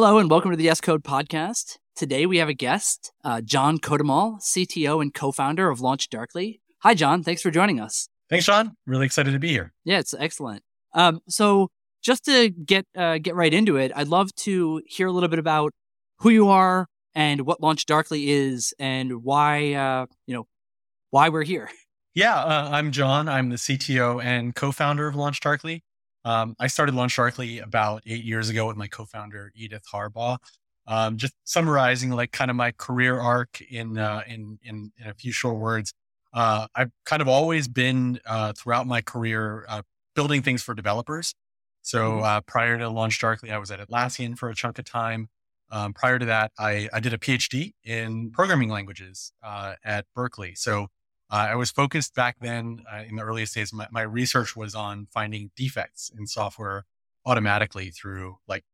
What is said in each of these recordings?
Hello and welcome to the Yes Code podcast. Today we have a guest, uh, John Kodumal, CTO and co-founder of Launch Darkly. Hi, John. Thanks for joining us. Thanks, Sean. Really excited to be here. Yeah, it's excellent. Um, so just to get uh, get right into it, I'd love to hear a little bit about who you are and what Launch Darkly is and why uh, you know why we're here. Yeah, uh, I'm John. I'm the CTO and co-founder of Launch Darkly. Um, I started Launch Darkly about eight years ago with my co-founder Edith Harbaugh. Um, just summarizing, like kind of my career arc in uh, in, in, in a few short words. Uh, I've kind of always been uh, throughout my career uh, building things for developers. So mm-hmm. uh, prior to Launch Darkly, I was at Atlassian for a chunk of time. Um, prior to that, I, I, did a PhD in programming languages uh, at Berkeley. So uh, I was focused back then uh, in the earliest days. My, my, research was on finding defects in software automatically through like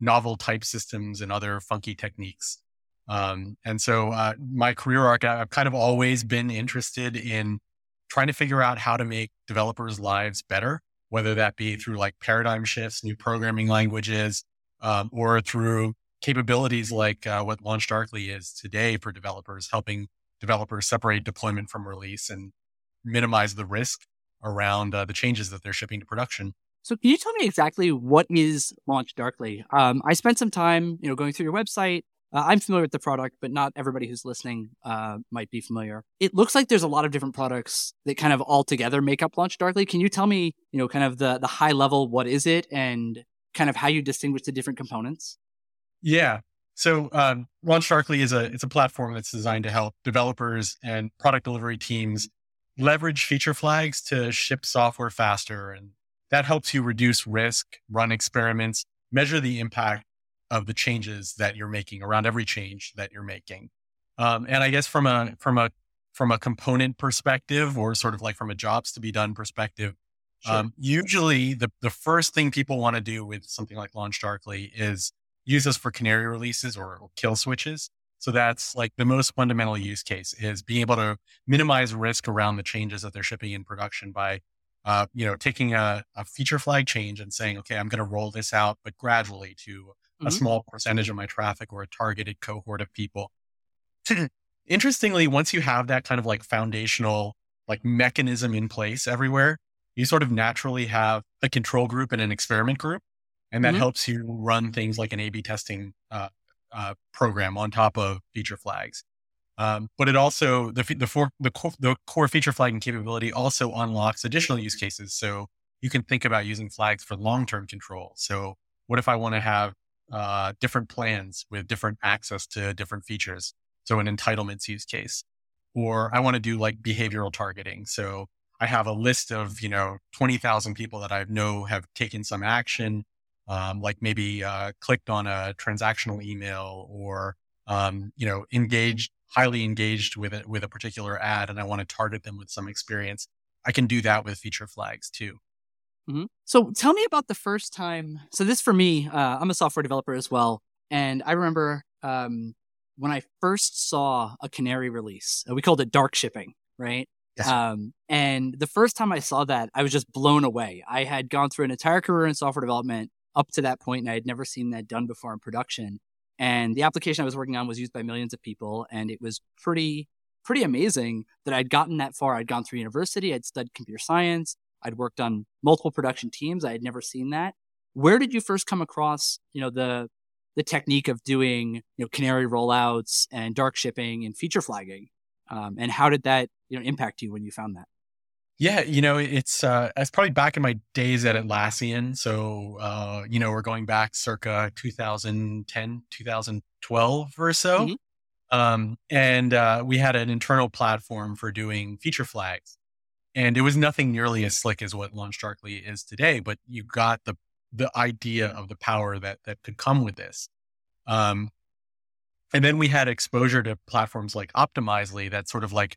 novel type systems and other funky techniques. Um, and so uh, my career arc, I've kind of always been interested in trying to figure out how to make developers' lives better, whether that be through like paradigm shifts, new programming languages, um, or through capabilities like uh, what Launch Darkly is today for developers, helping developers separate deployment from release and minimize the risk around uh, the changes that they're shipping to production. So can you tell me exactly what is Launch Darkly? Um, I spent some time, you know, going through your website. Uh, I'm familiar with the product, but not everybody who's listening uh, might be familiar. It looks like there's a lot of different products that kind of all together make up Launch Darkly. Can you tell me, you know, kind of the the high level what is it and kind of how you distinguish the different components? Yeah. So um, Launch Darkly is a it's a platform that's designed to help developers and product delivery teams leverage feature flags to ship software faster, and that helps you reduce risk, run experiments, measure the impact of the changes that you're making around every change that you're making. Um, and I guess from a from a from a component perspective, or sort of like from a jobs to be done perspective, sure. um, usually the the first thing people want to do with something like Launch Darkly is use this for canary releases or, kill switches. So that's like the most fundamental use case is being able to minimize risk around the changes that they're shipping in production by, uh, you know, taking a, a, feature flag change and saying, okay, I'm going to roll this out, but gradually to mm-hmm. a small percentage of my traffic or a targeted cohort of people. Interestingly, once you have that kind of like foundational like mechanism in place everywhere, you sort of naturally have a control group and an experiment group and that mm-hmm. helps you run things like an A/B testing uh, uh, program on top of feature flags. Um, but it also the the, for, the, core, the core feature flagging capability also unlocks additional use cases. So you can think about using flags for long term control. So what if I want to have uh, different plans with different access to different features? So an entitlements use case, or I want to do like behavioral targeting. So I have a list of you know twenty thousand people that I know have taken some action um, like maybe uh, clicked on a transactional email or um, you know engaged highly engaged with it with a particular ad and i want to target them with some experience i can do that with feature flags too mm-hmm. so tell me about the first time so this for me uh, i'm a software developer as well and i remember um, when i first saw a canary release uh, we called it dark shipping right Yes. Um, and the first time I saw that, I was just blown away. I had gone through an entire career in software development up to that point, and I had never seen that done before in production. And the application I was working on was used by millions of people, and it was pretty pretty amazing that I'd gotten that far. I'd gone through university, I'd studied computer science, I'd worked on multiple production teams. I had never seen that. Where did you first come across, you know, the the technique of doing, you know, canary rollouts and dark shipping and feature flagging? Um, and how did that, you know, impact you when you found that? Yeah, you know, it's uh it's probably back in my days at Atlassian. So uh, you know, we're going back circa 2010, 2012 or so. Mm-hmm. Um, and uh, we had an internal platform for doing feature flags. And it was nothing nearly as slick as what Launch Darkly is today, but you got the the idea of the power that that could come with this. Um, and then we had exposure to platforms like Optimizely that sort of like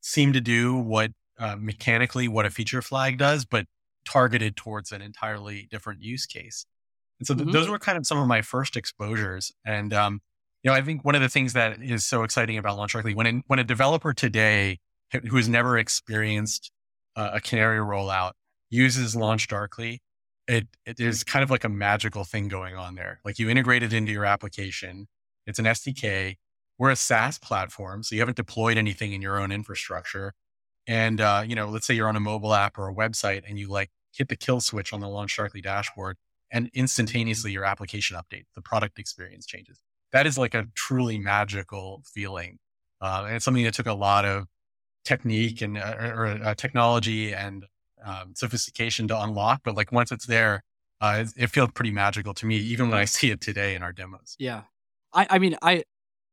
seemed to do what uh, mechanically what a feature flag does, but targeted towards an entirely different use case. And so th- mm-hmm. those were kind of some of my first exposures. And, um, you know, I think one of the things that is so exciting about Launch when, when a developer today who has never experienced uh, a Canary rollout uses Launch Darkly, it, it is kind of like a magical thing going on there. Like you integrate it into your application. It's an SDK. We're a SaaS platform, so you haven't deployed anything in your own infrastructure. And uh, you know, let's say you're on a mobile app or a website, and you like hit the kill switch on the LaunchDarkly dashboard, and instantaneously your application updates, the product experience changes. That is like a truly magical feeling, uh, and it's something that took a lot of technique and uh, or uh, technology and um, sophistication to unlock. But like once it's there, uh, it, it, feels pretty magical to me, even when I see it today in our demos. Yeah, I, I mean, I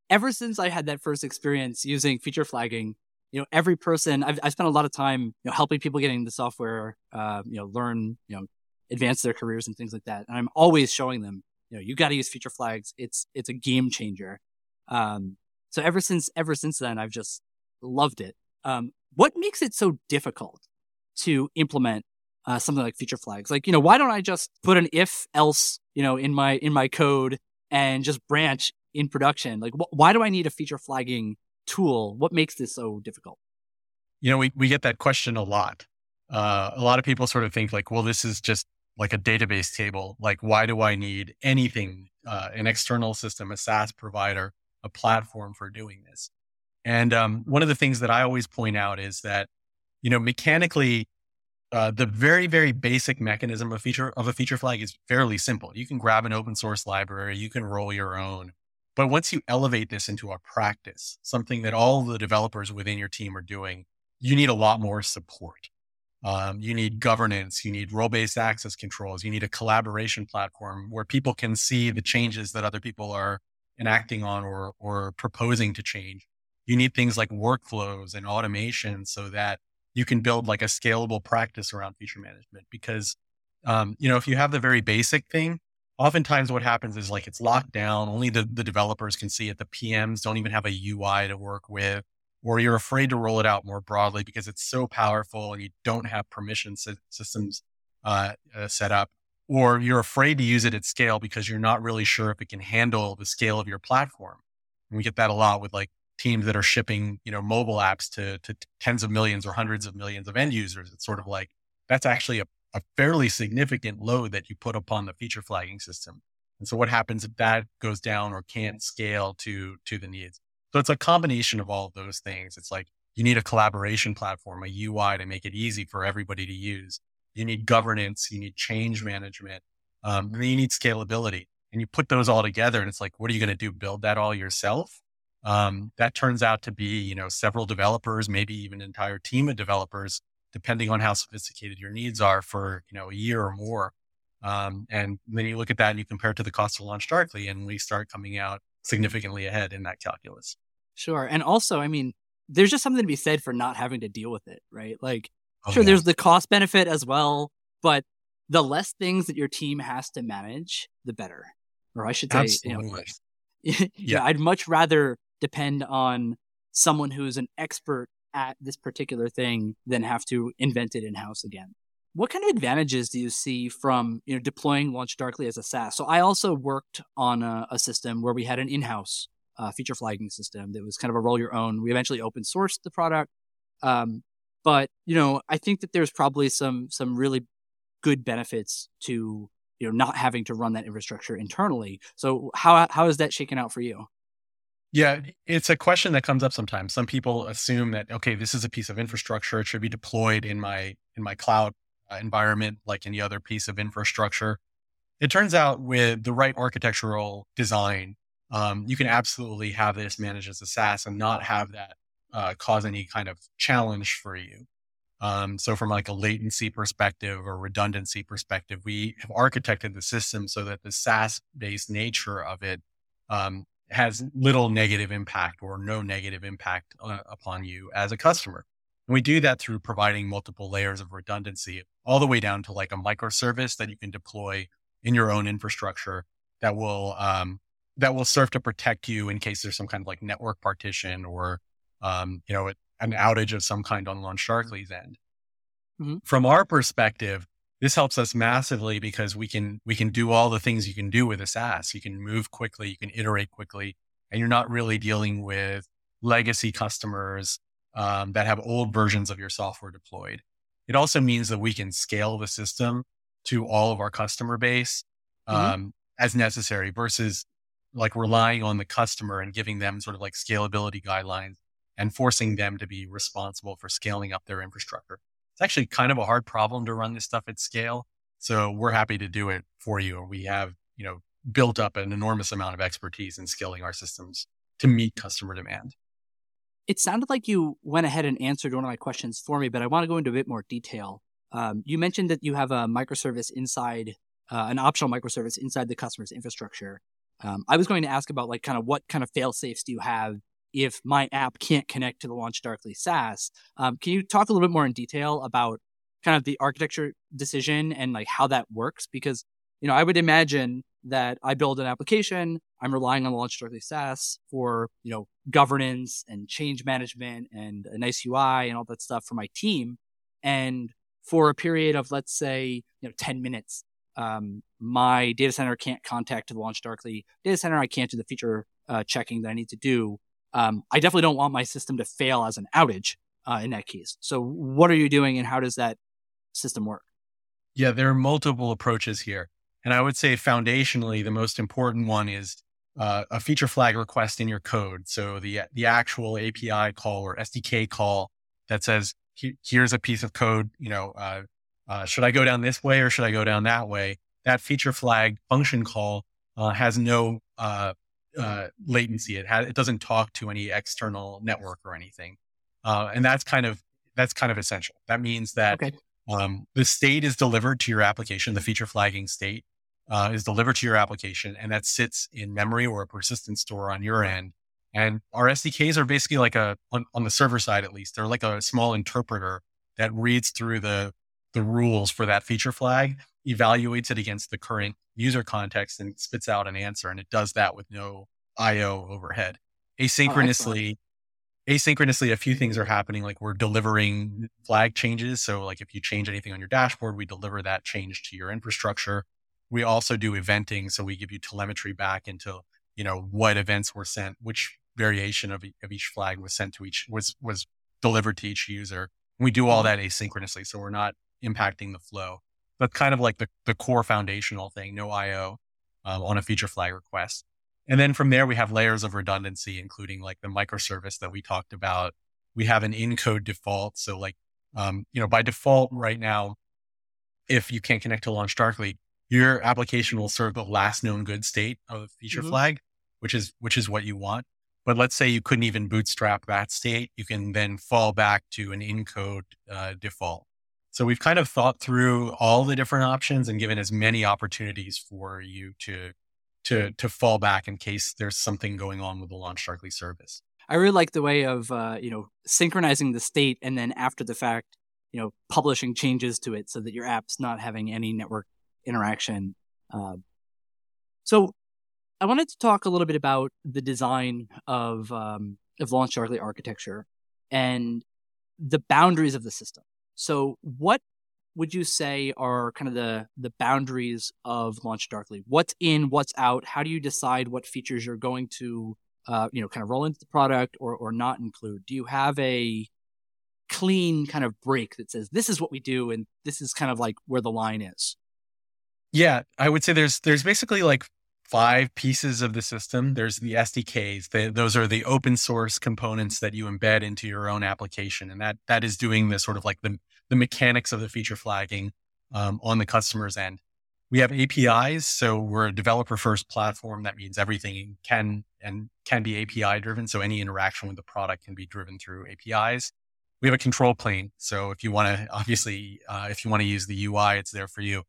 ever since I had that first experience using feature flagging, you know, every person I've, I've spent a lot of time, you know, helping people getting the software, uh, you know, learn, you know, advance their careers and things like that. And I'm always showing them, you know, you got to use feature flags. It's it's a game changer. Um, so ever since ever since then, I've just loved it. Um, what makes it so difficult to implement uh, something like feature flags. Like, you know, why don't I just put an if else, you know, in my in my code and just branch in production? Like, wh- why do I need a feature flagging tool? What makes this so difficult? You know, we we get that question a lot. Uh, a lot of people sort of think like, well, this is just like a database table. Like, why do I need anything? Uh, an external system, a SaaS provider, a platform for doing this. And um, one of the things that I always point out is that you know, mechanically, uh, the very, very basic mechanism of feature of a feature flag is fairly simple. You can grab an open source library, you can roll your own. But once you elevate this into a practice, something that all the developers within your team are doing, you need a lot more support. Um, you need governance, you need role based access controls, you need a collaboration platform where people can see the changes that other people are enacting on or, or proposing to change. You need things like workflows and automation so that you can build like a scalable practice around feature management because um, you know if you have the very basic thing oftentimes what happens is like it's locked down only the, the developers can see it the pms don't even have a ui to work with or you're afraid to roll it out more broadly because it's so powerful and you don't have permission systems uh, uh, set up or you're afraid to use it at scale because you're not really sure if it can handle the scale of your platform and we get that a lot with like teams that are shipping, you know, mobile apps to, to tens of millions or hundreds of millions of end users. It's sort of like that's actually a, a fairly significant load that you put upon the feature flagging system. And so what happens if that goes down or can't scale to, to the needs? So it's a combination of all of those things. It's like you need a collaboration platform, a UI to make it easy for everybody to use. You need governance, you need change management, um, and then you need scalability. And you put those all together and it's like, what are you going to do? Build that all yourself? um, that turns out to be, you know, several developers, maybe even an entire team of developers, depending on how sophisticated your needs are for, you know, a year or more. Um, and then you look at that and you compare it to the cost to LaunchDarkly and we start coming out significantly ahead in that calculus. Sure. And also, I mean, there's just something to be said for not having to deal with it, right? Like, oh, sure, yeah. there's the cost benefit as well, but the less things that your team has to manage, the better. Or I should say, Absolutely. you know, yeah, yeah, I'd much rather depend on someone who is an expert at this particular thing than have to invent it in house again. What kind of advantages do you see from you know deploying LaunchDarkly as a SaaS? So I also worked on a, a system where we had an in-house uh, feature flagging system that was kind of a roll your own. We eventually open sourced the product, um, but you know I think that there's probably some some really good benefits to you know not having to run that infrastructure internally. So how how is that shaken out for you? Yeah, it's a question that comes up sometimes. Some people assume that okay, this is a piece of infrastructure; it should be deployed in my in my cloud uh, environment like any other piece of infrastructure. It turns out with the right architectural design, um, you can absolutely have this managed as a SaaS and not have that uh, cause any kind of challenge for you. Um, so from like a latency perspective or redundancy perspective, we have architected the system so that the SaaS based nature of it um, has little negative impact or no negative impact uh, upon you as a customer. And we do that through providing multiple layers of redundancy, all the way down to like a microservice that you can deploy in your own infrastructure that will um, that will serve to protect you in case there's some kind of like network partition or um, you know an outage of some kind on LaunchDarkly's end. Mm-hmm. From our perspective, this helps us massively because we can we can do all the things you can do with a SaaS. You can move quickly, you can iterate quickly, and you're not really dealing with legacy customers um, that have old versions of your software deployed. It also means that we can scale the system to all of our customer base mm-hmm. um, mm-hmm. as necessary versus like relying on the customer and giving them sort of like scalability guidelines and forcing them to be responsible for scaling up their infrastructure. It's actually kind of a hard problem to run this stuff at scale. So we're happy to do it for you. We have, you know, built up an enormous amount of expertise in scaling our systems to meet customer demand. It sounded like you went ahead and answered one of my questions for me, but I want to go into a bit more detail. Um, you mentioned that you have a microservice inside, uh, an optional microservice inside the customer's infrastructure. Um, I was going to ask about like kind of what kind of fail safes do you have if my app can't connect to the LaunchDarkly SaaS. Um, can you talk a little bit more in detail about kind of the architecture decision and like how that works? Because you know, I would imagine that I build an application, I'm relying on LaunchDarkly SaaS for you know governance and change management and a nice UI and all that stuff for my team, and for a period of let's say you know 10 minutes um, my data center can't contact the LaunchDarkly data center i can't do the feature uh, checking that i need to do um, i definitely don't want my system to fail as an outage uh, in that case. So what are you doing and how does that system work? Yeah there are multiple approaches here. And i would say foundationally the most important one is uh, a feature flag request in your code. So the the actual api call or sdk call that says here's a piece of code, you know, uh, uh, should I go down this way or should I go down that way? That feature flag function call uh, has no uh, latency. It has, it doesn't talk to any external network or anything, uh, and that's kind of that's kind of essential. That means that okay. um, the state is delivered to your application. The feature flagging state uh, is delivered to your application, and that sits in memory or a persistent store on your end and our SDKs are basically like a, on, on, the server side at least, they're like a small interpreter that reads through the, the rules for that feature flag, evaluates it against the current user context and spits out an answer. And it does that with no IO overhead. Oh, asynchronously, oh, asynchronously, a few things are happening. Like we're delivering flag changes. So like if you change anything on your dashboard, we deliver that change to your infrastructure. We also do eventing. So we give you telemetry back into, you know, what events were sent, which variation of, of each flag was sent to each was was delivered to each user. We do all mm-hmm. that asynchronously, so we're not impacting the flow. But kind of like the the core foundational thing, no I/O um, on a feature flag request. And then from there, we have layers of redundancy, including like the microservice that we talked about. We have an in-code default. So like, um, you know, by default right now, if you can't connect to LaunchDarkly, your application will serve the last known good state of the feature mm-hmm. flag, which is, which is what you want. But let's say you couldn't even bootstrap that state, you can then fall back to an in code uh, default. So we've kind of thought through all the different options and given as many opportunities for you to to to fall back in case there's something going on with the LaunchDarkly service. I really like the way of uh, you know synchronizing the state and then after the fact, you know, publishing changes to it so that your app's not having any network interaction. Uh, so I wanted to talk a little bit about the design of um, of LaunchDarkly architecture and the boundaries of the system. So, what would you say are kind of the the boundaries of LaunchDarkly? What's in, what's out? How do you decide what features you're going to, uh, you know, kind of roll into the product or or not include? Do you have a clean kind of break that says this is what we do and this is kind of like where the line is? Yeah, I would say there's there's basically like five pieces of the system. There's the SDKs. Those are the open source components that you embed into your own application. And that, that is doing the sort of like the, the mechanics of the feature flagging um, on the customer's end. We have APIs. So we're a developer first platform. That means everything can and can be API driven. So any interaction with the product can be driven through APIs. We have a control plane. So if you want to, obviously, uh, if you want to use the UI, it's there for you.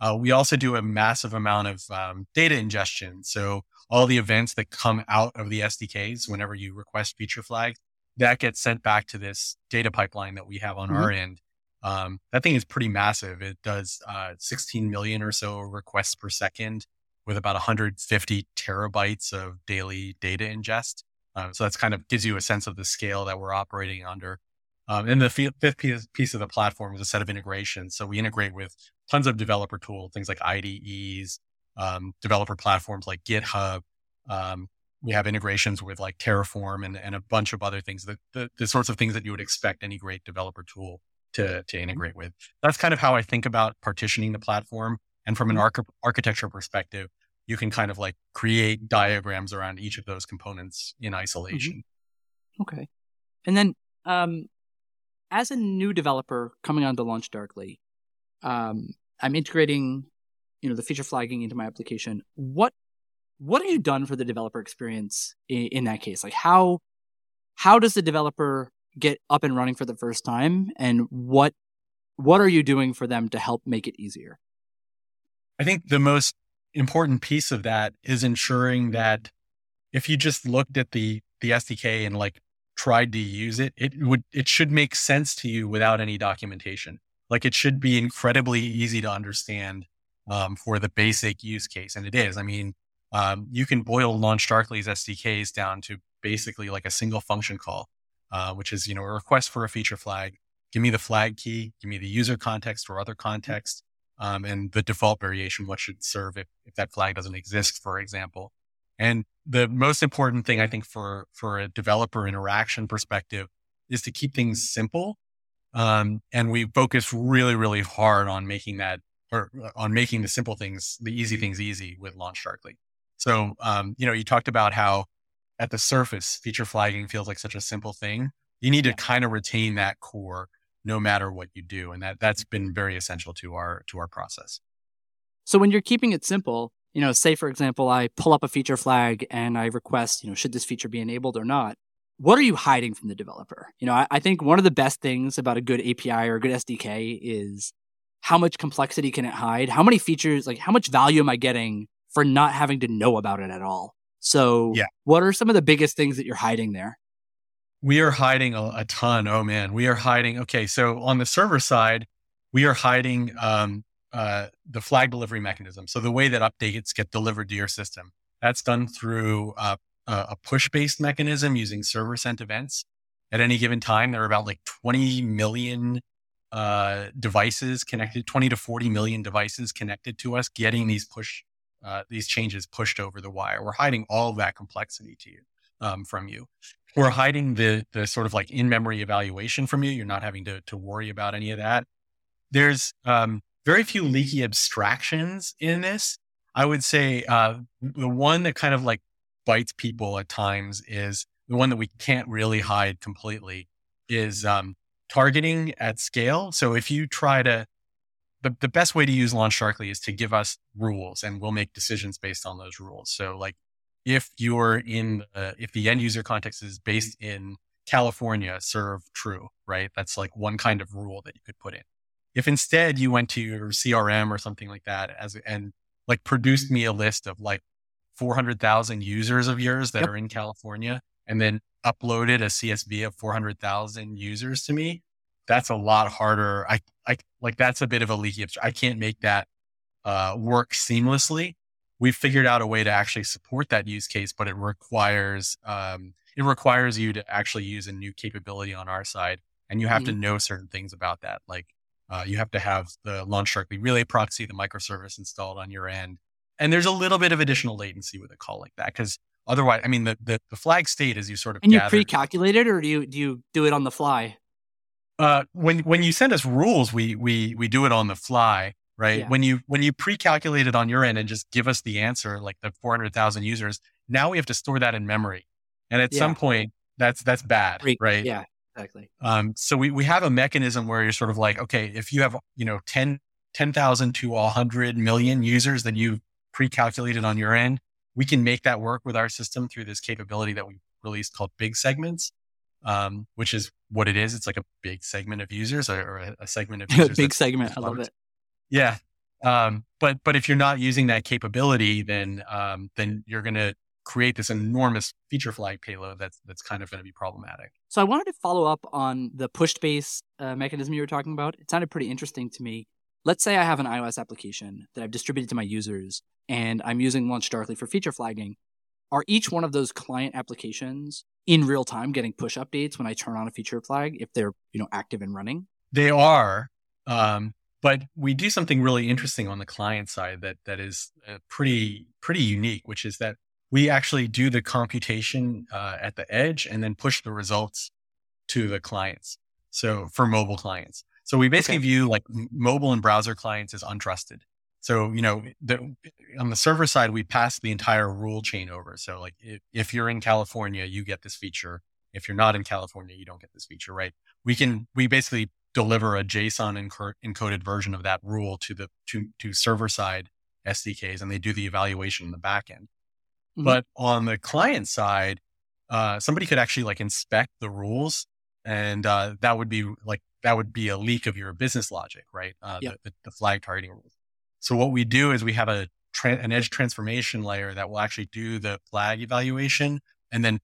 Uh, we also do a massive amount of um, data ingestion. So all the events that come out of the SDKs whenever you request feature flags, that gets sent back to this data pipeline that we have on mm-hmm. our end. Um, that thing is pretty massive. It does uh, 16 million or so requests per second with about 150 terabytes of daily data ingest. Uh, so that's kind of gives you a sense of the scale that we're operating under. Um, and the fifth piece of the platform is a set of integrations. So we integrate with tons of developer tools, things like IDEs, um, developer platforms like GitHub. Um, we have integrations with like Terraform and, and a bunch of other things, the, the, the, sorts of things that you would expect any great developer tool to, to integrate with. That's kind of how I think about partitioning the platform. And from an mm-hmm. arch- architecture perspective, you can kind of like create diagrams around each of those components in mm-hmm. isolation. Mm-hmm. Okay. And then, um, as a new developer coming on to Launch Darkly, um, I'm integrating, you know, the feature flagging into my application. What what have you done for the developer experience in, in that case? Like how how does the developer get up and running for the first time, and what what are you doing for them to help make it easier? I think the most important piece of that is ensuring that if you just looked at the the SDK and like tried to use it, it would it should make sense to you without any documentation. Like it should be incredibly easy to understand um, for the basic use case, and it is. I mean, um, you can boil LaunchDarkly's SDKs down to basically like a single function call, uh, which is you know a request for a feature flag. Give me the flag key. Give me the user context or other context, um, and the default variation. What should serve if, if that flag doesn't exist, for example. And the most important thing I think for for a developer interaction perspective is to keep things simple. Um, and we focus really, really hard on making that or uh, on making the simple things, the easy things easy with LaunchDarkly. So, um, you know, you talked about how at the surface, feature flagging feels like such a simple thing. You need to kind of retain that core no matter what you do. And that, that's been very essential to our, to our process. So when you're keeping it simple, you know, say for example, I pull up a feature flag and I request, you know, should this feature be enabled or not? What are you hiding from the developer? You know, I, I think one of the best things about a good API or a good SDK is how much complexity can it hide? How many features, like how much value am I getting for not having to know about it at all. So, yeah. what are some of the biggest things that you're hiding there? We are hiding a, a ton. Oh man, we are hiding. Okay, so on the server side, we are hiding um, uh, the flag delivery mechanism. So the way that updates get delivered to your system, that's done through uh, a push based mechanism using server sent events. At any given time, there are about like 20 million uh, devices connected, 20 to 40 million devices connected to us, getting these push uh, these changes pushed over the wire. We're hiding all that complexity to you um, from you. We're hiding the the sort of like in memory evaluation from you. You're not having to to worry about any of that. There's um, very few leaky abstractions in this. I would say uh, the one that kind of like bites people at times is the one that we can't really hide completely is um, targeting at scale. So if you try to the, the best way to use LaunchDarkly is to give us rules and we'll make decisions based on those rules. So like if you're in, uh, if the end user context is based in California, serve true, right? That's like one kind of rule that you could put in. If instead you went to your CRM or something like that as, and like produced me a list of like 400,000 users of yours that yep. are in California and then uploaded a CSV of 400,000 users to me, that's a lot harder. I, I like that's a bit of a leaky. I can't make that uh, work seamlessly. We've figured out a way to actually support that use case, but it requires um, it requires you to actually use a new capability on our side, and you have mm-hmm. to know certain things about that. Like uh, you have to have the launch LaunchDarkly relay proxy, the microservice installed on your end, and there's a little bit of additional latency with a call like that because otherwise, I mean, the, the, the flag state is you sort of and you pre-calculate it, or do you do you do it on the fly? uh, when when you send us rules, we we we do it on the fly, right? Yeah. When you when you pre-calculate it on your end and just give us the answer, like the four hundred thousand users, now we have to store that in memory, and at yeah. some point, that's that's bad, Pre- right? Yeah, exactly. Um, so we we have a mechanism where you're sort of like, okay, if you have you know 10 10,000 to 100 million users that you've pre-calculated on your end, we can make that work with our system through this capability that we released called big segments um, which is what it is. It's like a big segment of users or, a, a segment of users. big segment. I love it. Yeah. Um, but, but if you're not using that capability, then, um, then you're going to create this enormous feature flag payload that's, that's kind of going to be problematic. So I wanted to follow up on the push base uh, mechanism you were talking about. It sounded pretty interesting to me. Let's say I have an iOS application that I've distributed to my users and I'm using LaunchDarkly for feature flagging. Are each one of those client applications in real time getting push updates when I turn on a feature flag if they're, you know, active and running? They are. Um, but we do something really interesting on the client side that that is uh, pretty pretty unique, which is that we actually do the computation uh, at the edge and then push the results to the clients. So for mobile clients. So we basically okay. view like mobile and browser clients as untrusted. So, you know, the, on the server side, we pass the entire rule chain over. So like if, if you're in California, you get this feature. If you're not in California, you don't get this feature, right? We can, we basically deliver a JSON encoded version of that rule to the, to, to server side SDKs and they do the evaluation in the backend. Mm-hmm. But on the client side, uh, somebody could actually like inspect the rules and uh, that would be like that would be a leak of your business logic, right? Uh, yep. the, the, the, flag targeting rules. So what we do is we have a tra- an edge transformation layer that will actually do the flag evaluation and then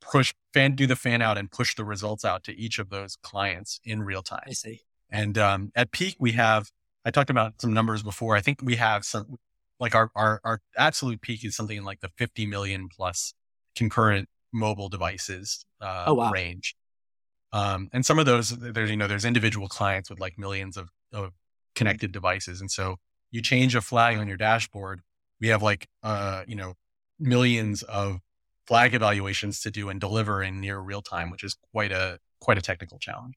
push fan do the fan out and push the results out to each of those clients in real time. I see. And um, at peak, we have I talked about some numbers before. I think we have some like our our our absolute peak is something like the 50 million plus concurrent mobile devices uh, oh, wow. range. Um, and some of those, there's, you know, there's individual clients with like millions of, of connected devices. And so you change a flag on your dashboard. We have like, uh, you know, millions of flag evaluations to do and deliver in near real time, which is quite a, quite a technical challenge.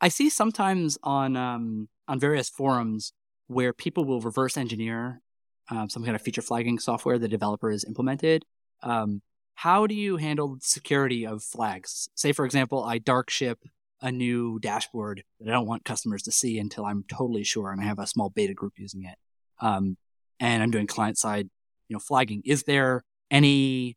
I see sometimes on, um, on various forums where people will reverse engineer um, some kind of feature flagging software the developer has implemented. Um, how do you handle security of flags? Say, for example, I dark ship a new dashboard that I don't want customers to see until I'm totally sure, and I have a small beta group using it. Um, and I'm doing client side, you know, flagging. Is there any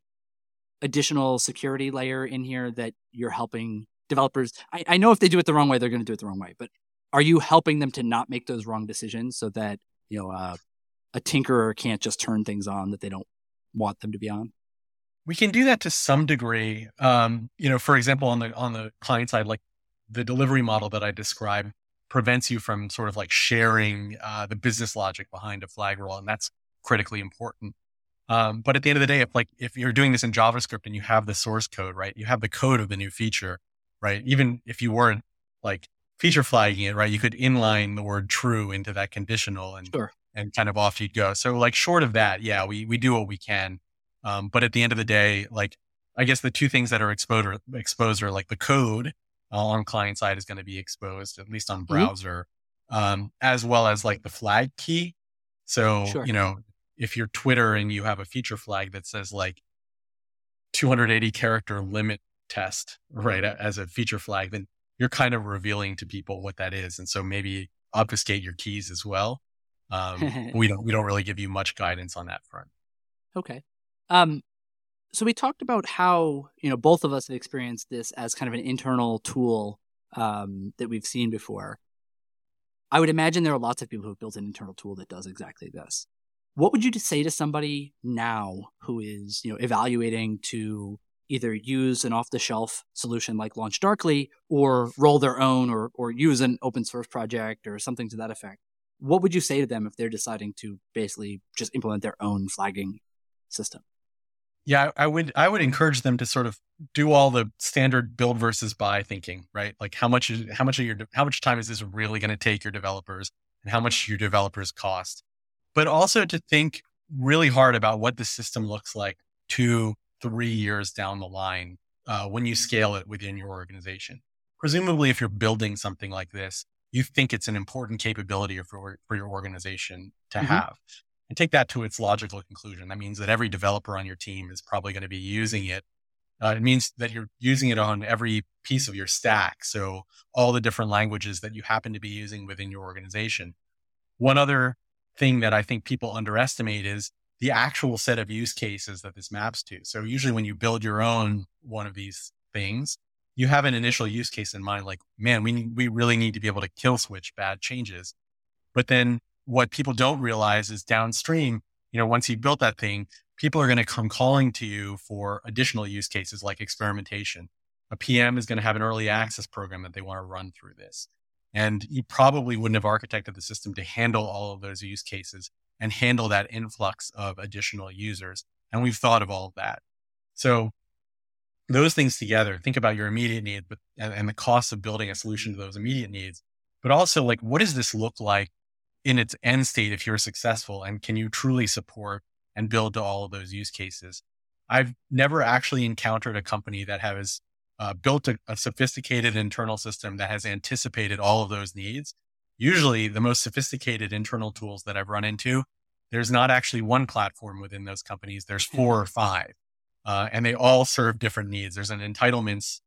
additional security layer in here that you're helping developers? I, I know if they do it the wrong way, they're going to do it the wrong way, but are you helping them to not make those wrong decisions so that you know uh, a tinkerer can't just turn things on that they don't want them to be on? We can do that to some degree. Um, you know, for example, on the on the client side, like the delivery model that I described prevents you from sort of like sharing uh, the business logic behind a flag rule, and that's critically important. Um, but at the end of the day, if like if you're doing this in JavaScript and you have the source code, right, you have the code of the new feature, right? Even if you weren't like feature flagging it, right, you could inline the word true into that conditional and sure. And kind of off you'd go. So like short of that, yeah, we we do what we can um, but at the end of the day, like I guess the two things that are exposed are, exposed are like the code uh, on client side is going to be exposed, at least on mm-hmm. browser, mm-hmm. um, as well as like the flag key. So, sure. you know, if you're Twitter and you have a feature flag that says like 280 character limit test, right, as a feature flag, then you're kind of revealing to people what that is. And so maybe obfuscate your keys as well. Um, we don't, we don't really give you much guidance on that front. Okay. Um, so we talked about how you know both of us have experienced this as kind of an internal tool um, that we've seen before. I would imagine there are lots of people who have built an internal tool that does exactly this. What would you say to somebody now who is you know evaluating to either use an off-the-shelf solution like Launch Darkly or roll their own or or use an open source project or something to that effect? What would you say to them if they're deciding to basically just implement their own flagging system? Yeah, I would I would encourage them to sort of do all the standard build versus buy thinking, right? Like how much is how much of your how much time is this really going to take your developers and how much your developers cost? But also to think really hard about what the system looks like two, three years down the line uh, when you scale it within your organization. Presumably, if you're building something like this, you think it's an important capability for, for your organization to mm-hmm. have and take that to its logical conclusion. That means that every developer on your team is probably going to be using it. Uh, it means that you're using it on every piece of your stack. So all the different languages that you happen to be using within your organization. One other thing that I think people underestimate is the actual set of use cases that this maps to. So usually when you build your own one of these things, you have an initial use case in mind, like, man, we, we really need to be able to kill switch bad changes. But then what people don't realize is downstream, you know, once you've built that thing, people are going to come calling to you for additional use cases like experimentation. A PM is going to have an early access program that they want to run through this. And you probably wouldn't have architected the system to handle all of those use cases and handle that influx of additional users. And we've thought of all of that. So those things together, think about your immediate need and the cost of building a solution to those immediate needs, but also like, what does this look like in its end state if you're successful and can you truly support and build to all of those use cases i've never actually encountered a company that has uh, built a, a sophisticated internal system that has anticipated all of those needs. Usually, the most sophisticated internal tools that I've run into, there's not actually one platform within those companies. There's four or five, uh, and they all serve different needs. There's an entitlements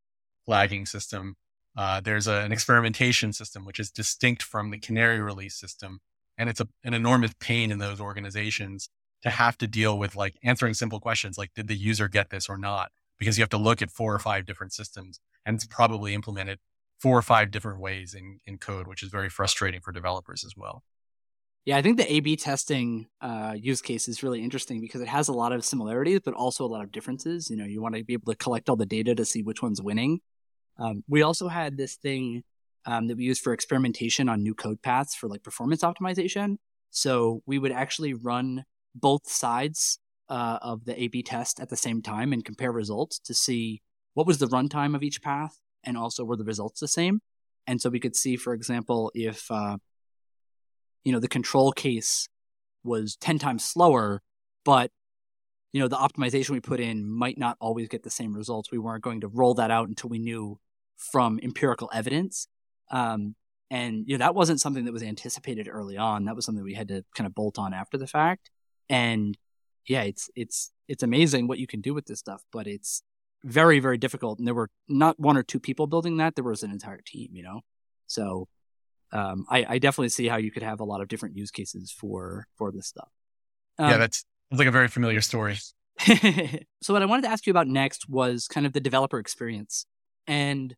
flagging system. Uh, there's a, an experimentation system, which is distinct from the Canary release system. And it's a, an enormous pain in those organizations to have to deal with like answering simple questions like, did the user get this or not? Because you have to look at four or five different systems and it's probably implemented four or five different ways in, in code, which is very frustrating for developers as well. Yeah, I think the A B testing uh, use case is really interesting because it has a lot of similarities, but also a lot of differences. You know, you want to be able to collect all the data to see which one's winning. Um, we also had this thing um, that we used for experimentation on new code paths for like performance optimization. So we would actually run both sides uh, of the A B test at the same time and compare results to see what was the runtime of each path and also were the results the same. And so we could see, for example, if uh, you know the control case was 10 times slower but you know the optimization we put in might not always get the same results. We weren't going to roll that out until we knew from empirical evidence. Um, and you know that wasn't something that was anticipated early on. That was something we had to kind of bolt on after the fact. And yeah it's it's it's amazing what you can do with this stuff but it's very very difficult. And there were not one or two people building that. There was an entire team you know? So um, I, I, definitely see how you could have a lot of different use cases for for this stuff. Um, yeah, that's like a very familiar story. so what I wanted to ask you about next was kind of the developer experience, and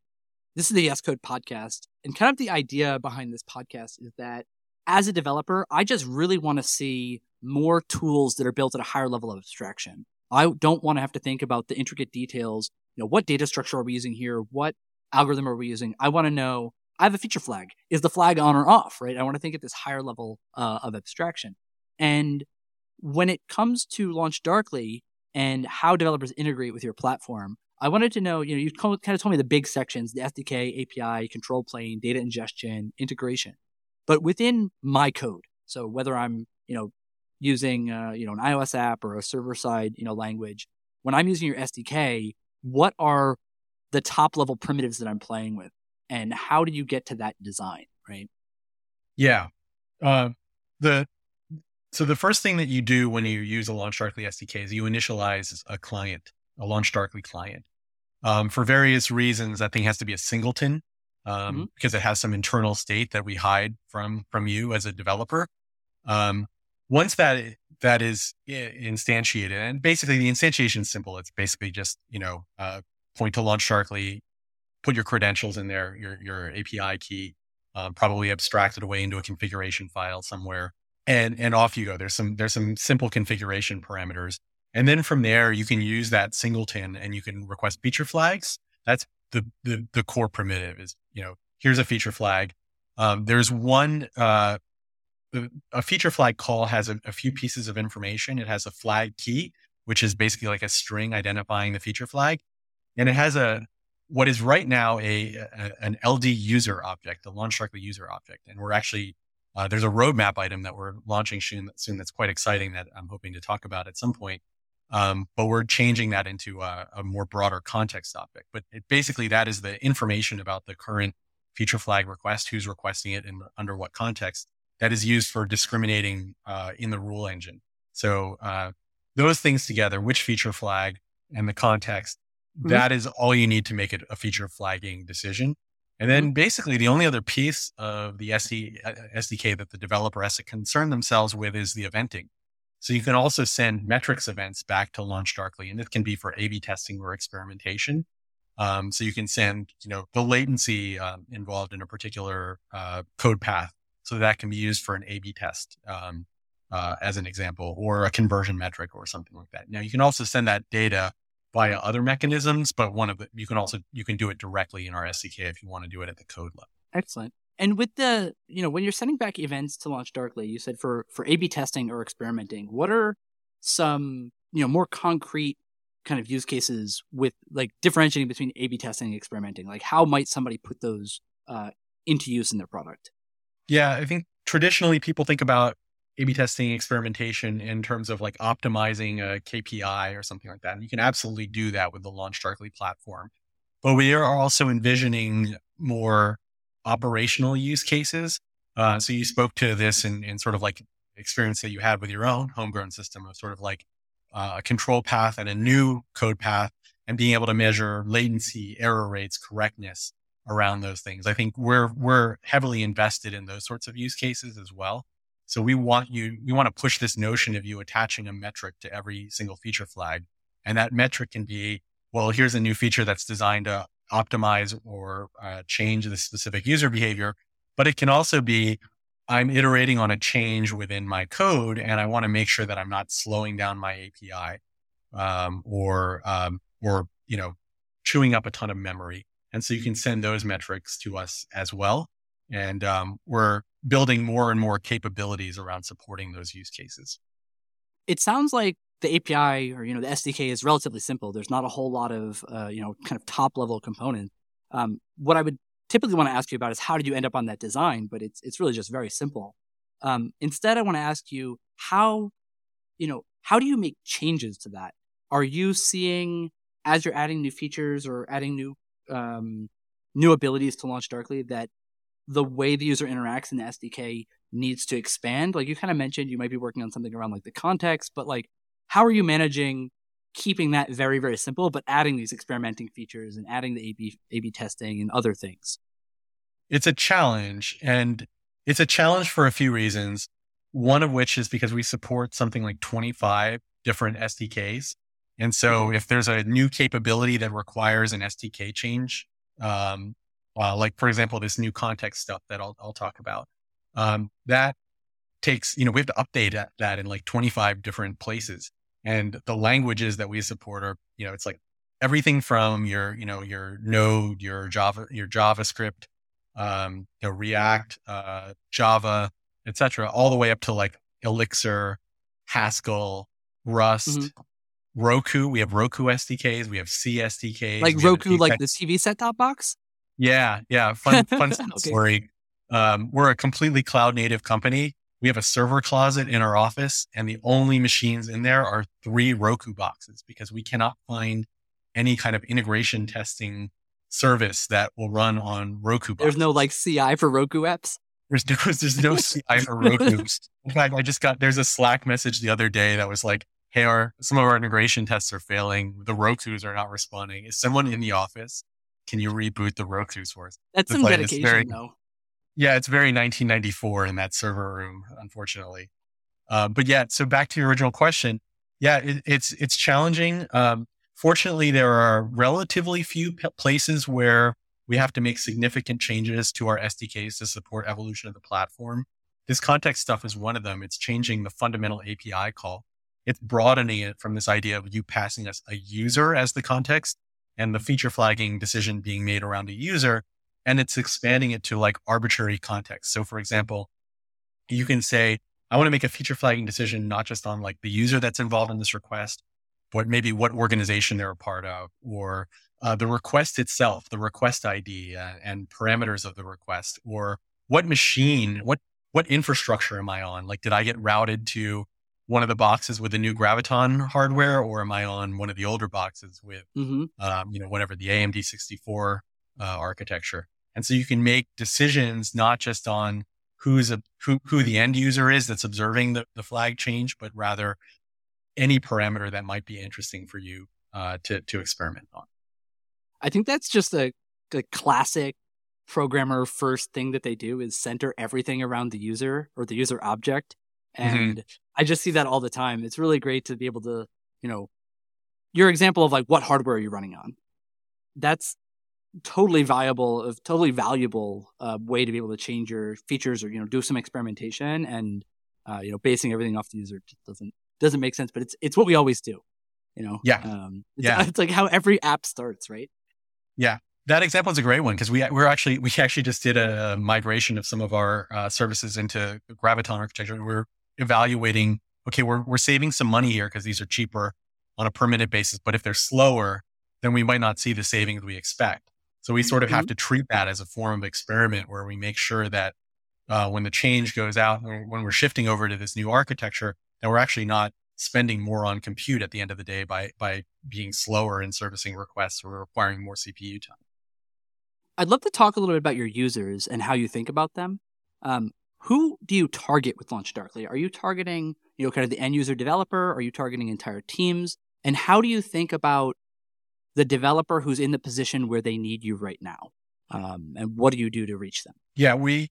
this is the Yes Code podcast, and kind of the idea behind this podcast is that as a developer, I just really want to see more tools that are built at a higher level of abstraction. I don't want to have to think about the intricate details. You know, what data structure are we using here? What algorithm are we using? I want to know I have a feature flag. Is the flag on or off, right? I want to think at this higher level uh, of abstraction. And when it comes to launch darkly and how developers integrate with your platform, I wanted to know, you know, you kind of told me the big sections, the SDK, API, control plane, data ingestion, integration. But within my code, so whether I'm, you know, using, uh, you know, an iOS app or a server side, you know, language, when I'm using your SDK, what are the top level primitives that I'm playing with? And how do you get to that design right? Yeah. Uh, the so the first thing that you do when you use a launchdarkly sdk is you initialize a client a launchdarkly client. Um, for various reasons that thing has to be a singleton um, mm-hmm. because it has some internal state that we hide from from you as a developer. Um, once that that is instantiated and basically the instantiation is simple. It's basically just you know uh, point to launchdarkly put your credentials in there, your, your API key, um, probably abstract it away into a configuration file somewhere and, and off you go. There's some, there's some simple configuration parameters. And then from there, you can use that singleton and you can request feature flags. That's the, the, the core primitive is, you know, here's a feature flag. Um, there's one, uh, a feature flag call has a, a, few pieces of information. It has a flag key, which is basically like a string identifying the feature flag. And it has a, what is right now a, a an LD user object, a LaunchDarkly user object, and we're actually uh, there's a roadmap item that we're launching soon, soon that's quite exciting that I'm hoping to talk about at some point. Um, but we're changing that into a, a, more broader context topic. But it, basically, that is the information about the current feature flag request, who's requesting it, and under what context. That is used for discriminating uh, in the rule engine. So uh, those things together, which feature flag and the context, Mm-hmm. That is all you need to make it a feature flagging decision. And then mm-hmm. basically the only other piece of the SD, SDK that the developer has to concern themselves with is the eventing. So you can also send metrics events back to LaunchDarkly, and this can be for A/B testing or experimentation. Um, so you can send, you know, the latency um, involved in a particular uh, code path, so that can be used for an A/B test, um, uh, as an example, or a conversion metric or something like that. Now you can also send that data via other mechanisms, but one of the, you can also, you can do it directly in our SDK if you want to do it at the code level. Excellent. And with the, you know, when you're sending back events to LaunchDarkly, you said for, for A-B testing or experimenting, what are some, you know, more concrete kind of use cases with like differentiating between A-B testing and experimenting? Like how might somebody put those uh, into use in their product? Yeah, I think traditionally people think about a-B testing experimentation in terms of like optimizing a KPI or something like that. And you can absolutely do that with the LaunchDarkly platform. but we are also envisioning more operational use cases. Uh, so you spoke to this in, in sort of like experience that you had with your own homegrown system of sort of like uh, a control path and a new code path and being able to measure latency, error rates, correctness around those things. I think we're, we're heavily invested in those sorts of use cases as well. So we want you, we want to push this notion of you attaching a metric to every single feature flag. And that metric can be, well, here's a new feature that's designed to optimize or uh, change the specific user behavior. But it can also be, I'm iterating on a change within my code and I want to make sure that I'm not slowing down my API, um, or, um, or, you know, chewing up a ton of memory. And so you can send those metrics to us as well. And, um, we're building more and more capabilities around supporting those use cases. It sounds like the API or, you know, the SDK is relatively simple. There's not a whole lot of, uh, you know, kind of top level components. Um, what I would typically want to ask you about is how did you end up on that design? But it's it's really just very simple. Um, instead, I want to ask you how, you know, how do you make changes to that? Are you seeing as you're adding new features or adding new um, new abilities to LaunchDarkly that the way the user interacts in the SDK needs to expand? Like you kind of mentioned, you might be working on something around like the context, but like how are you managing keeping that very very simple, but adding these experimenting features and adding the A/B A/B testing and other things? it's a challenge and it's a challenge for a few reasons. One of which is because we support something like 25 different SDKs. And so if there's a new capability that requires an SDK change, um, uh, like for example, this new context stuff that I'll, I'll talk about, um, that takes, you know, we have to update that in like 25 different places. And the languages that we support are, you know, it's like everything from your, you know, your Node, your Java, your JavaScript, um, you know, React, uh, Java, etc., all the way up to like Elixir, Haskell, Rust, mm-hmm. Roku. We have Roku SDKs. We have C SDKs. Like Roku, like the TV set top box. Yeah, yeah. Fun, fun okay. story. Um, we're a completely cloud native company. We have a server closet in our office, and the only machines in there are three Roku boxes because we cannot find any kind of integration testing service that will run on Roku. Boxes. There's no like CI for Roku apps. There's no, there's no CI for Roku. In fact, I just got there's a Slack message the other day that was like, "Hey, our some of our integration tests are failing. The Roku's are not responding. Is someone in the office? Can you reboot the Roku's us?" That's some like, dedication, very, though. Yeah, it's very 1994 in that server room, unfortunately. Uh, but yeah, so back to your original question. Yeah, it, it's it's challenging. Um, Fortunately, there are relatively few p- places where we have to make significant changes to our SDKs to support evolution of the platform. This context stuff is one of them. It's changing the fundamental API call. It's broadening it from this idea of you passing us a user as the context and the feature flagging decision being made around a user. And it's expanding it to like arbitrary context. So for example, you can say, I want to make a feature flagging decision, not just on like the user that's involved in this request, but maybe what organization they're a part of, or uh, the request itself, the request ID uh, and parameters of the request, or what machine, what what infrastructure am I on? Like, did I get routed to one of the boxes with the new Graviton hardware, or am I on one of the older boxes with, mm-hmm. um, you know, whatever the AMD 64 uh, architecture? And so you can make decisions not just on who's a, who, who the end user is that's observing the, the flag change, but rather any parameter that might be interesting for you uh, to to experiment on. I think that's just a, a classic programmer first thing that they do is center everything around the user or the user object. Mm-hmm. And mm-hmm. I just see that all the time. It's really great to be able to, you know, your example of like what hardware are you running on? That's totally viable, of totally valuable uh, way to be able to change your features or you know do some experimentation and uh, you know basing everything off the user doesn't doesn't make sense, but it's it's what we always do. You know, yeah, um, it's, yeah. It's like how every app starts, right? Yeah, that example is a great one because we we're actually we actually just did a migration of some of our uh, services into Graviton architecture. We're evaluating. Okay, we're we're saving some money here because these are cheaper on a per minute basis, but if they're slower, then we might not see the savings we expect. So we sort of mm-hmm. have to treat that as a form of experiment where we make sure that uh, when the change goes out, when we're shifting over to this new architecture, that we're actually not spending more on compute at the end of the day by by being slower in servicing requests or requiring more CPU time. I'd love to talk a little bit about your users and how you think about them. Um, who do you target with Launch Darkly? Are you targeting, you know, kind of the end user developer? Are you targeting entire teams? And how do you think about the developer who's in the position where they need you right now? Um, and what do you do to reach them? Yeah, we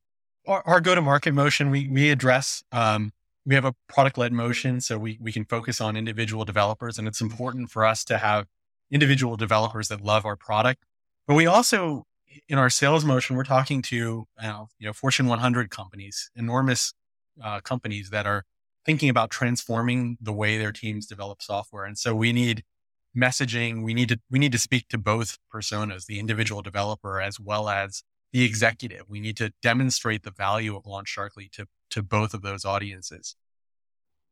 our, our go to market motion we we address. Um, we have a product led motion, so we we can focus on individual developers, and it's important for us to have individual developers that love our product. But we also in our sales motion, we're talking to you know, Fortune 100 companies, enormous uh, companies that are thinking about transforming the way their teams develop software. And so we need messaging. We need to we need to speak to both personas, the individual developer as well as the executive. We need to demonstrate the value of Launch Darkly to to both of those audiences.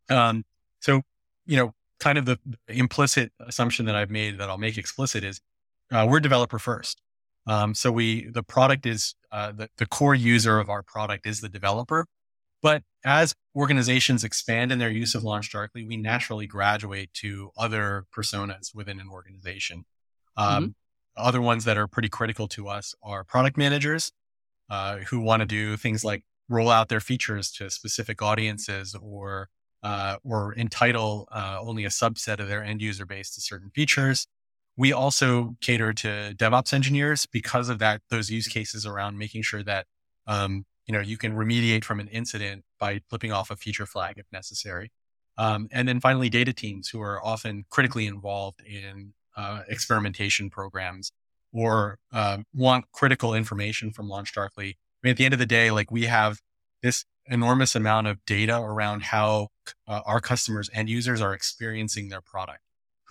Um, so you know, kind of the implicit assumption that I've made that I'll make explicit is uh, we're developer first. Um, so we, the product is, uh, the, the core user of our product is the developer. But as organizations expand in their use of Launch Darkly, we naturally graduate to other personas within an organization. Um, mm-hmm. Other ones that are pretty critical to us are product managers uh, who want to do things like roll out their features to specific audiences or uh, or entitle uh, only a subset of their end user base to certain features. We also cater to DevOps engineers because of that, those use cases around making sure that, um, you know, you can remediate from an incident by flipping off a feature flag if necessary. Um, and then finally, data teams who are often critically involved in uh, experimentation programs or uh, want critical information from Launch Darkly. I mean, at the end of the day, like we have this enormous amount of data around how uh, our customers and users are experiencing their product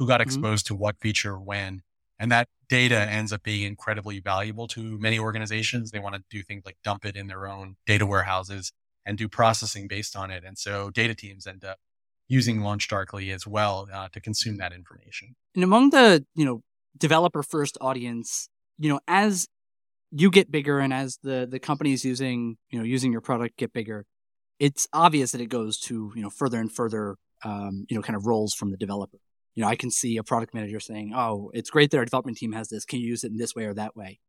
who got mm-hmm. exposed mm-hmm. to what feature when. And that data ends up being incredibly valuable to many organizations. They want to do things like dump it in their own data warehouses and do processing based on it. And so data teams end up using Launch Darkly as well uh, to consume that information. And among the, you know, developer first audience, you know, as you get bigger and as the the companies using, you know, using your product get bigger, it's obvious that it goes to, you know, further and further um, you know, kind of roles from the developer you know, I can see a product manager saying, "Oh, it's great that our development team has this. Can you use it in this way or that way?"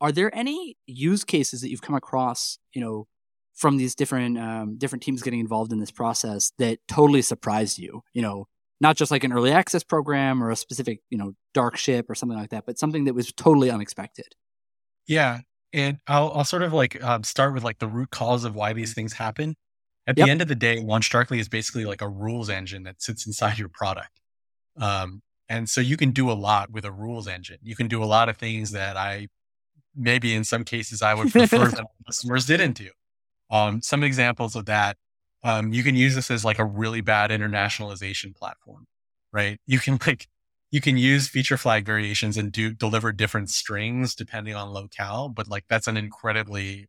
Are there any use cases that you've come across, you know, from these different um, different teams getting involved in this process that totally surprised you? You know, not just like an early access program or a specific, you know, dark ship or something like that, but something that was totally unexpected. Yeah, and I'll I'll sort of like um, start with like the root cause of why these things happen. At yep. the end of the day, Launch Darkly is basically like a rules engine that sits inside your product. Um, and so you can do a lot with a rules engine. You can do a lot of things that I maybe in some cases I would prefer that customers didn't do. Um, some examples of that, um, you can use this as like a really bad internationalization platform, right? You can like, you can use feature flag variations and do deliver different strings depending on locale, but like that's an incredibly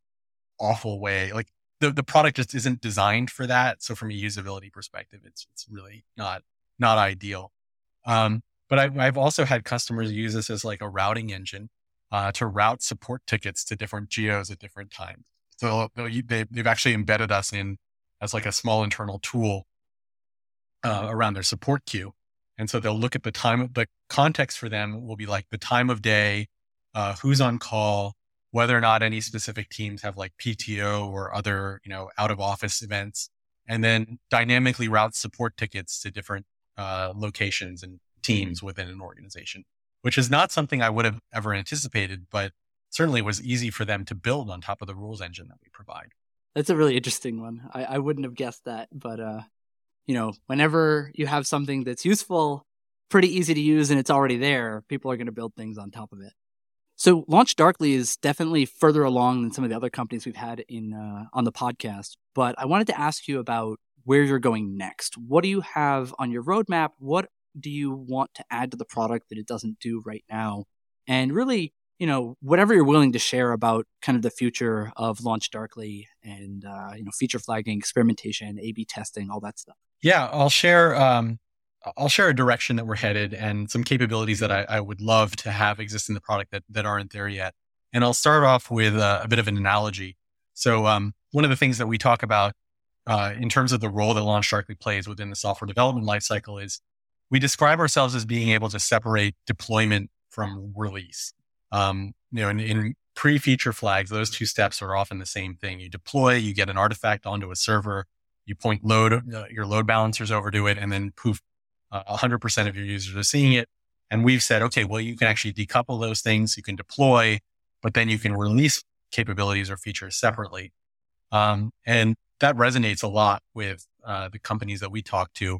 awful way. Like the, the product just isn't designed for that. So from a usability perspective, it's, it's really not, not ideal. Um, but I, have also had customers use this as like a routing engine uh, to route support tickets to different geos at different times. So they, they've actually embedded us in as like a small internal tool uh, around their support queue. And so they'll look at the time, the context for them will be like the time of day, uh, who's on call, whether or not any specific teams have like PTO or other, you know, out of office events, and then dynamically route support tickets to different uh, locations and teams within an organization, which is not something I would have ever anticipated, but certainly was easy for them to build on top of the rules engine that we provide. That's a really interesting one. I, I wouldn't have guessed that, but uh, you know, whenever you have something that's useful, pretty easy to use, and it's already there, people are going to build things on top of it. So, Launch Darkly is definitely further along than some of the other companies we've had in uh, on the podcast. But I wanted to ask you about where you're going next. What do you have on your roadmap? What do you want to add to the product that it doesn't do right now? And really, you know, whatever you're willing to share about kind of the future of Launch Darkly and, uh, you know, feature flagging, experimentation, A B testing, all that stuff. Yeah, I'll share. Um, I'll share a direction that we're headed and some capabilities that I, I, would love to have exist in the product that, that aren't there yet. And I'll start off with a, a bit of an analogy. So, um, one of the things that we talk about uh, in terms of the role that Launch Darkly plays within the software development lifecycle is we describe ourselves as being able to separate deployment from release. Um, you know, in, in pre feature flags, those two steps are often the same thing. You deploy, you get an artifact onto a server, you point load, uh, your load balancers over to it, and then poof, uh, 100% of your users are seeing it. And we've said, okay, well, you can actually decouple those things. You can deploy, but then you can release capabilities or features separately. Um, and that resonates a lot with uh, the companies that we talk to.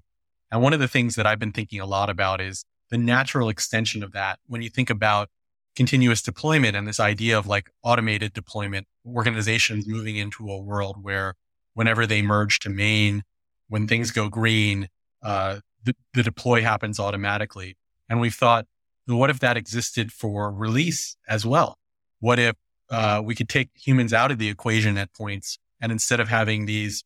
And one of the things that I've been thinking a lot about is the natural extension of that. When you think about continuous deployment and this idea of like automated deployment, organizations moving into a world where whenever they merge to main, when things go green, uh, the, the deploy happens automatically. And we've thought, what if that existed for release as well? What if uh, we could take humans out of the equation at points and instead of having these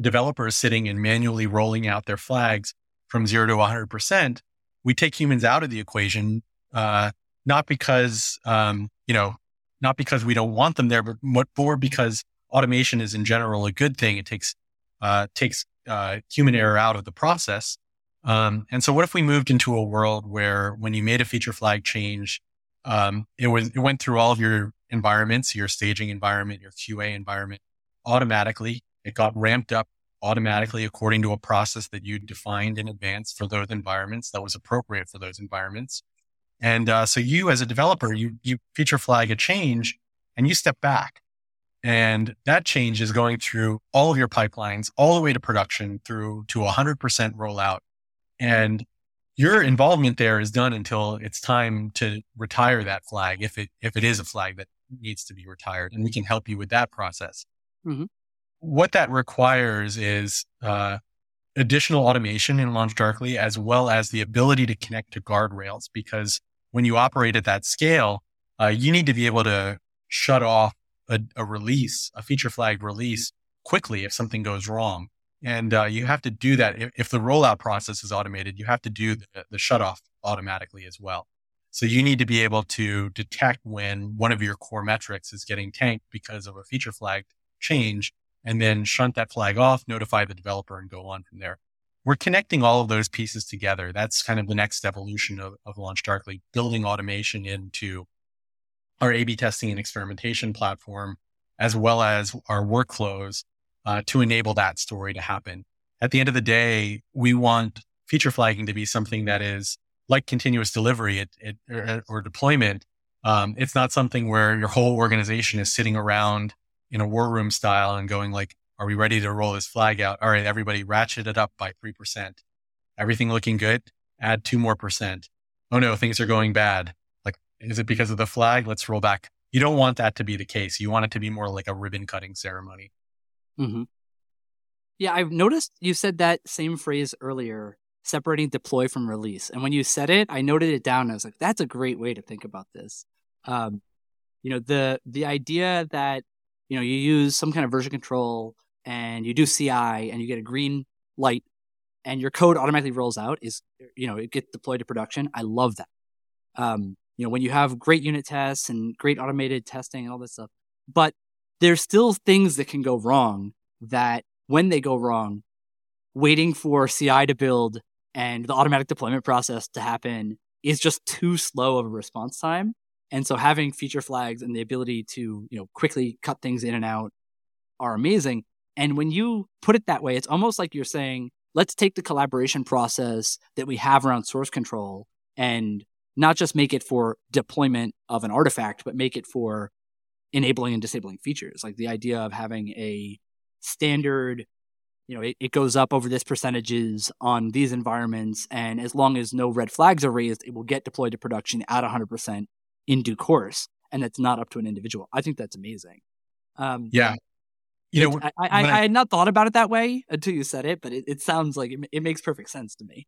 developers sitting and manually rolling out their flags from zero to 100%, we take humans out of the equation, uh, not because, um, you know, not because we don't want them there, but more because automation is in general a good thing. It takes, uh, takes, uh, human error out of the process. Um, and so what if we moved into a world where when you made a feature flag change, um, it was, it went through all of your environments, your staging environment, your QA environment automatically. It got ramped up automatically according to a process that you defined in advance for those environments that was appropriate for those environments. And uh, so you as a developer, you, you feature flag a change and you step back and that change is going through all of your pipelines, all the way to production through to a hundred percent rollout. And your involvement there is done until it's time to retire that flag. If it, if it is a flag that needs to be retired and we can help you with that process. Mm-hmm. What that requires is, uh, additional automation in LaunchDarkly, as well as the ability to connect to guardrails. Because when you operate at that scale, uh, you need to be able to shut off a, a, release, a feature flag release quickly if something goes wrong. And uh, you have to do that. If, if, the rollout process is automated, you have to do the, the shut off automatically as well. So you need to be able to detect when one of your core metrics is getting tanked because of a feature flag change and then shunt that flag off, notify the developer and go on from there. We're connecting all of those pieces together. That's kind of the next evolution of, of LaunchDarkly, building automation into our A-B testing and experimentation platform, as well as our workflows uh, to enable that story to happen. At the end of the day, we want feature flagging to be something that is like continuous delivery it, it, or, or, deployment. Um, it's not something where your whole organization is sitting around in a war room style and going like, are we ready to roll this flag out? All right, everybody ratchet it up by 3%. Everything looking good? Add two more percent. Oh no, things are going bad. Like, is it because of the flag? Let's roll back. You don't want that to be the case. You want it to be more like a ribbon cutting ceremony. Mm-hmm. Yeah, I've noticed you said that same phrase earlier, separating deploy from release. And when you said it, I noted it down. I was like, that's a great way to think about this. Um, you know, the the idea that you know you use some kind of version control and you do CI and you get a green light and your code automatically rolls out is you know it gets deployed to production. I love that. Um, you know, when you have great unit tests and great automated testing and all this stuff, but there's still things that can go wrong that when they go wrong, waiting for CI to build and the automatic deployment process to happen is just too slow of a response time. And so having feature flags and the ability to, you know, quickly cut things in and out are amazing. And when you put it that way, it's almost like you're saying, let's take the collaboration process that we have around source control and not just make it for deployment of an artifact, but make it for enabling and disabling features. Like the idea of having a standard, you know, it, it goes up over this percentages on these environments. And as long as no red flags are raised, it will get deployed to production at 100% in due course. And that's not up to an individual. I think that's amazing. Um, yeah. You know, I, I, I, I, had not thought about it that way until you said it, but it, it sounds like it, it makes perfect sense to me.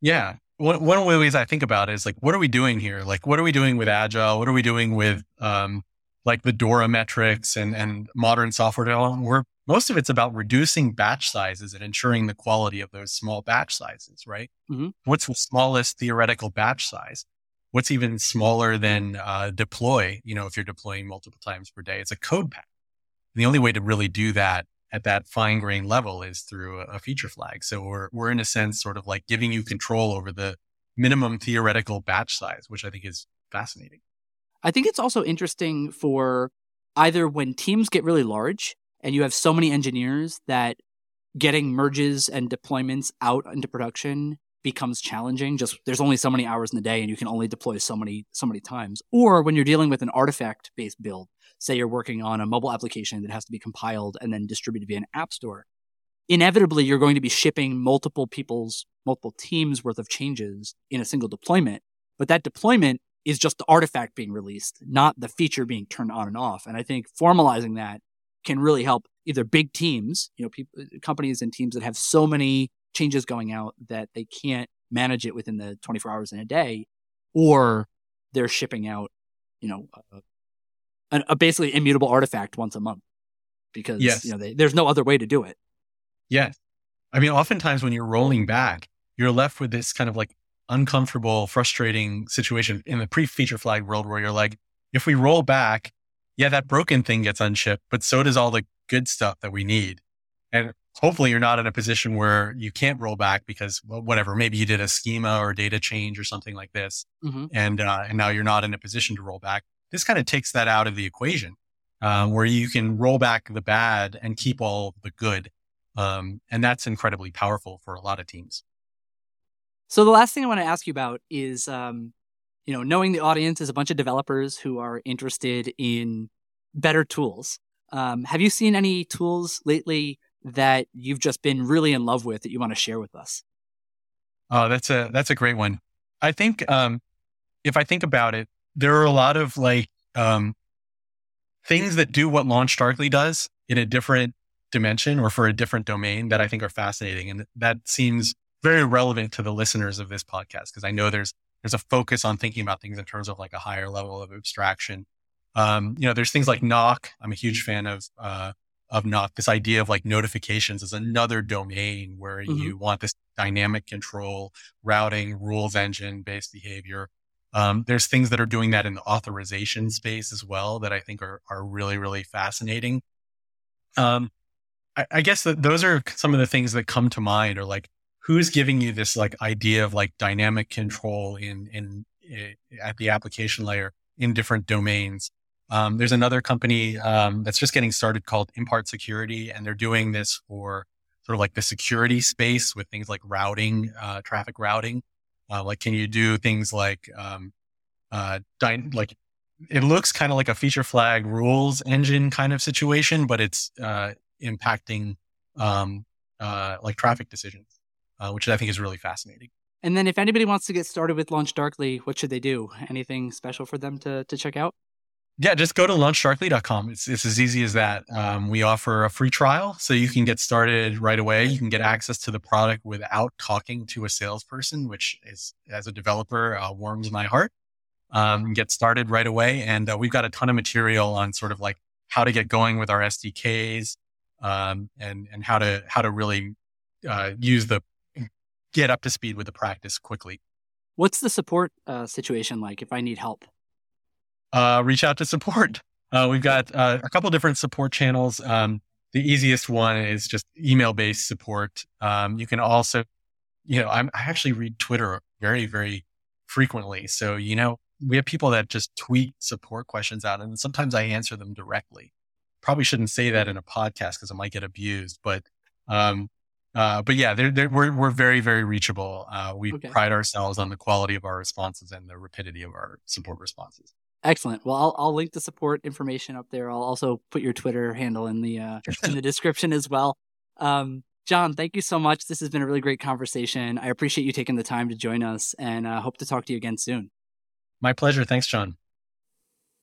Yeah one, one of the ways I think about it is like, what are we doing here? Like, what are we doing with agile? What are we doing with, um, like the DORA metrics and, and modern software development? Where most of it's about reducing batch sizes and ensuring the quality of those small batch sizes, right? Mm-hmm. What's the smallest theoretical batch size? What's even smaller than uh, deploy? You know, if you're deploying multiple times per day, it's a code pack. the only way to really do that at that fine grain level is through a, feature flag. So we're, we're in a sense sort of like giving you control over the minimum theoretical batch size, which I think is fascinating. I think it's also interesting for either when teams get really large and you have so many engineers that getting merges and deployments out into production becomes challenging. Just there's only so many hours in the day and you can only deploy so many so many times. Or when you're dealing with an artifact based build say you're working on a mobile application that has to be compiled and then distributed via an app store inevitably you're going to be shipping multiple people's multiple teams worth of changes in a single deployment. But that deployment is just the artifact being released not the feature being turned on and off. And i think formalizing that can really help either big teams you know people companies and teams that have so many changes going out that they can't manage it within the 24 hours in a day, or they're shipping out, you know, uh, a, a basically immutable artifact once a month because yes. you know they, there's no other way to do it. Yes, I mean, oftentimes when you're rolling back, you're left with this kind of like uncomfortable, frustrating situation in the pre-feature flag world where you're like, if we roll back, yeah, that broken thing gets unshipped, but so does all the good stuff that we need. And hopefully you're not in a position where you can't roll back because well, whatever, maybe you did a schema or data change or something like this. Mm-hmm. And, uh, and now you're not in a position to roll back. This kind of takes that out of the equation, uh, where you can roll back the bad and keep all the good. Um, and that's incredibly powerful for a lot of teams. So the last thing I want to ask you about is, um, you know, knowing the audience is a bunch of developers who are interested in better tools. Um, have you seen any tools lately that you've just been really in love with that you want to share with us? Oh, that's a that's a great one. I think um, if I think about it, there are a lot of like um, things that do what LaunchDarkly does in a different dimension or for a different domain that I think are fascinating, and that seems very relevant to the listeners of this podcast because I know there's there's a focus on thinking about things in terms of like a higher level of abstraction. Um, you know, there's things like Knock. I'm a huge fan of uh, of Knock. this idea of like notifications is another domain where mm-hmm. you want this dynamic control, routing, rules engine based behavior. Um, there's things that are doing that in the authorization space as well that I think are are really really fascinating. Um, I, I guess that those are some of the things that come to mind, or like who's giving you this like idea of like dynamic control in in, in eh, at the application layer in different domains. Um, there's another company um, that's just getting started called Impart Security, and they're doing this for sort of like the security space with things like routing, uh, traffic routing. Uh, like, can you do things like, um, uh, dy- like it looks kind of like a feature flag rules engine kind of situation, but it's uh, impacting um, uh, like traffic decisions, uh, which I think is really fascinating. And then, if anybody wants to get started with LaunchDarkly, what should they do? Anything special for them to to check out? Yeah, just go to launchdarkly.com. It's, it's as easy as that. Um, we offer a free trial so you can get started right away. You can get access to the product without talking to a salesperson, which is, as a developer, uh, warms my heart. Um, get started right away. And uh, we've got a ton of material on sort of like how to get going with our SDKs um, and, and how to, how to really uh, use the, get up to speed with the practice quickly. What's the support uh, situation like if I need help? uh, reach out to support. Uh, we've got uh, a couple different support channels. Um, the easiest one is just email based support. Um, you can also, you know, I'm, I actually read Twitter very, very frequently. So, you know, we have people that just tweet support questions out and sometimes I answer them directly. Probably shouldn't say that in a podcast because it might get abused, but, um, uh, but yeah, they're, they're, we're, we're very, very reachable. Uh, we okay. pride ourselves on the quality of our responses and the rapidity of our support responses. Excellent. Well, I'll, I'll link the support information up there. I'll also put your Twitter handle in the uh, in the description as well. Um, John, thank you so much. This has been a really great conversation. I appreciate you taking the time to join us, and uh, hope to talk to you again soon. My pleasure. Thanks, John.